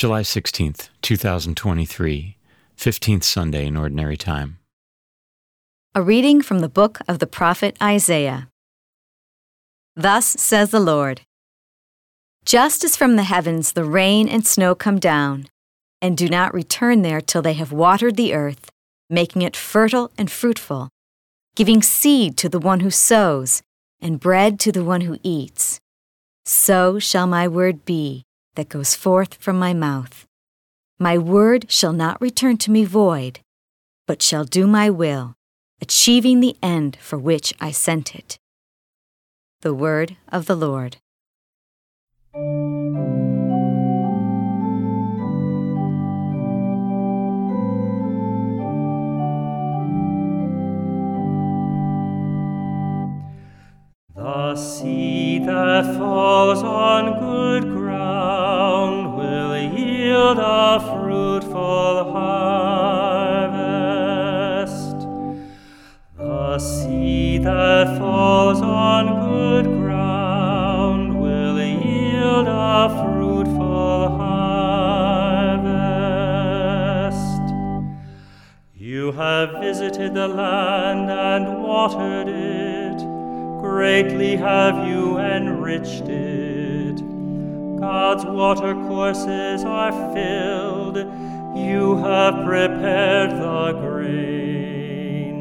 July 16th, 2023, 15th Sunday in Ordinary Time. A reading from the book of the prophet Isaiah. Thus says the Lord Just as from the heavens the rain and snow come down, and do not return there till they have watered the earth, making it fertile and fruitful, giving seed to the one who sows, and bread to the one who eats, so shall my word be that goes forth from my mouth. My word shall not return to me void, but shall do my will, achieving the end for which I sent it. The word of the Lord. The seed that falls on good ground yield a fruitful harvest. The seed that falls on good ground will yield a fruitful harvest. You have visited the land and watered it greatly have you enriched it. God's watercourses are filled, you have prepared the grain.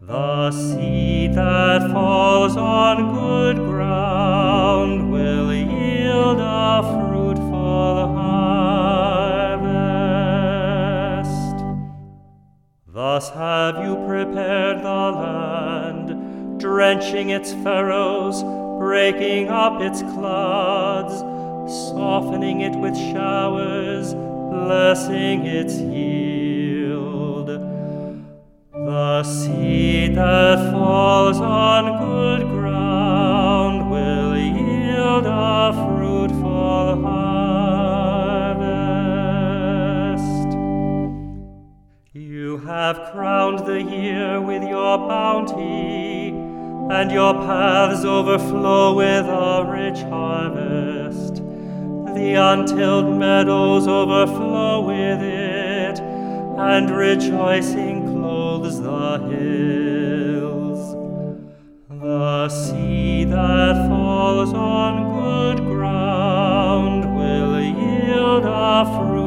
The seed that falls on good ground will yield a fruitful harvest. Thus have you prepared the land drenching its furrows, breaking up its clods, softening it with showers, blessing its yield. The seed that falls on good ground will yield a fruitful harvest. You have crowned the year with your bounty and your paths overflow with a rich harvest. The untilled meadows overflow with it, and rejoicing clothes the hills. The seed that falls on good ground will yield a fruitful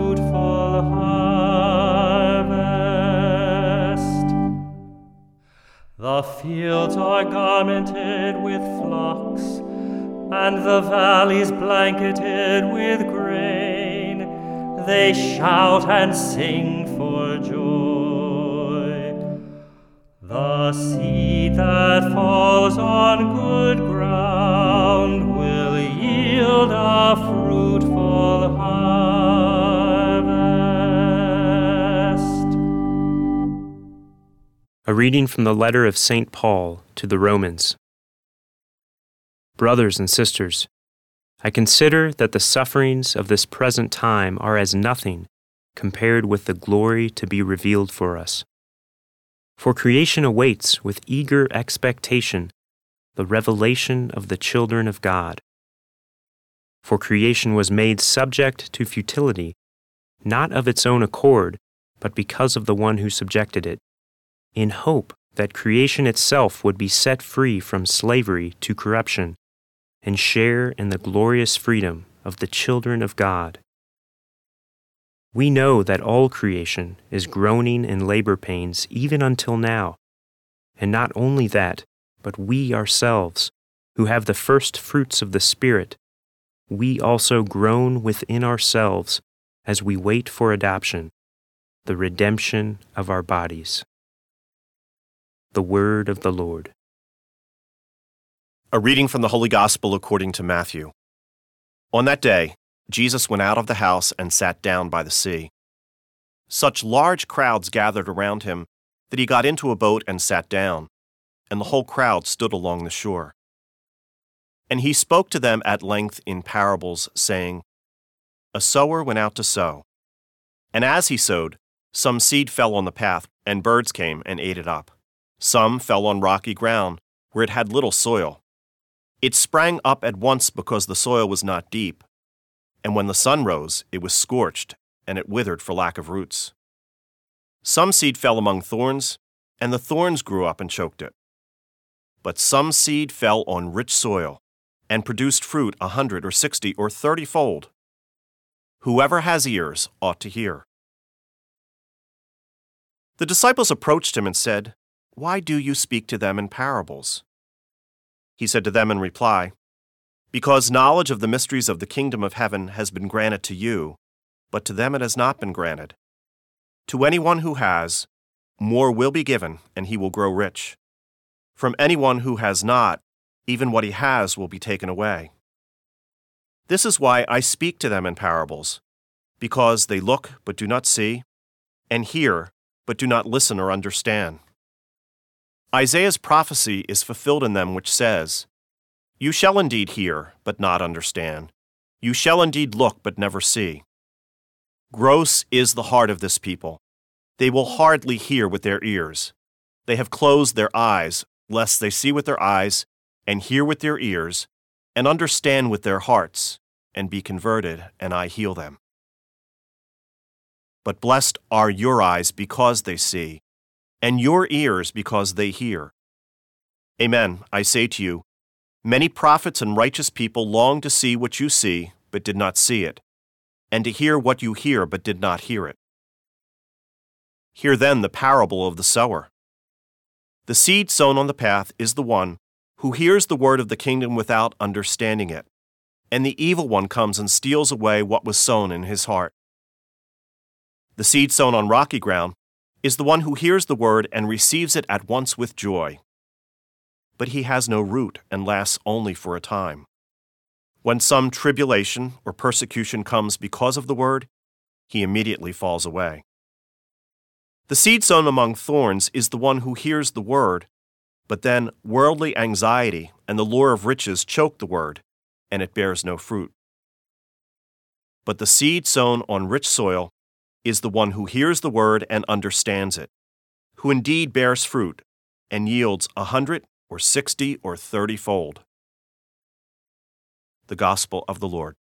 The fields are garmented with flocks, and the valleys blanketed with grain. They shout and sing for joy. The seed that falls on good ground Reading from the letter of St. Paul to the Romans. Brothers and sisters, I consider that the sufferings of this present time are as nothing compared with the glory to be revealed for us. For creation awaits with eager expectation the revelation of the children of God. For creation was made subject to futility, not of its own accord, but because of the one who subjected it, in hope that creation itself would be set free from slavery to corruption and share in the glorious freedom of the children of God. We know that all creation is groaning in labor pains even until now. And not only that, but we ourselves, who have the first fruits of the Spirit, we also groan within ourselves as we wait for adoption, the redemption of our bodies. The Word of the Lord. A reading from the Holy Gospel according to Matthew. On that day, Jesus went out of the house and sat down by the sea. Such large crowds gathered around him that he got into a boat and sat down, and the whole crowd stood along the shore. And he spoke to them at length in parables, saying, A sower went out to sow. And as he sowed, some seed fell on the path, and birds came and ate it up. Some fell on rocky ground, where it had little soil. It sprang up at once because the soil was not deep. and when the sun rose, it was scorched, and it withered for lack of roots. Some seed fell among thorns, and the thorns grew up and choked it. But some seed fell on rich soil, and produced fruit a hundred or sixty or thirty fold. Whoever has ears ought to hear. The disciples approached him and said, Why do you speak to them in parables? He said to them in reply, Because knowledge of the mysteries of the kingdom of heaven has been granted to you, but to them it has not been granted. To anyone who has, more will be given, and he will grow rich. From anyone who has not, even what he has will be taken away. This is why I speak to them in parables, because they look but do not see, and hear but do not listen or understand. Isaiah's prophecy is fulfilled in them, which says, You shall indeed hear, but not understand. You shall indeed look, but never see. Gross is the heart of this people. They will hardly hear with their ears. They have closed their eyes, lest they see with their eyes, and hear with their ears, and understand with their hearts, and be converted, and I heal them. But blessed are your eyes because they see, and your ears because they hear. Amen, I say to you, many prophets and righteous people long to see what you see, but did not see it, and to hear what you hear, but did not hear it. Hear then the parable of the sower. The seed sown on the path is the one who hears the word of the kingdom without understanding it, and the evil one comes and steals away what was sown in his heart. The seed sown on rocky ground is the one who hears the word and receives it at once with joy. But he has no root and lasts only for a time. When some tribulation or persecution comes because of the word, he immediately falls away. The seed sown among thorns is the one who hears the word, but then worldly anxiety and the lure of riches choke the word, and it bears no fruit. But the seed sown on rich soil is the one who hears the word and understands it, who indeed bears fruit and yields a hundred or sixty or thirty fold. The Gospel of the Lord.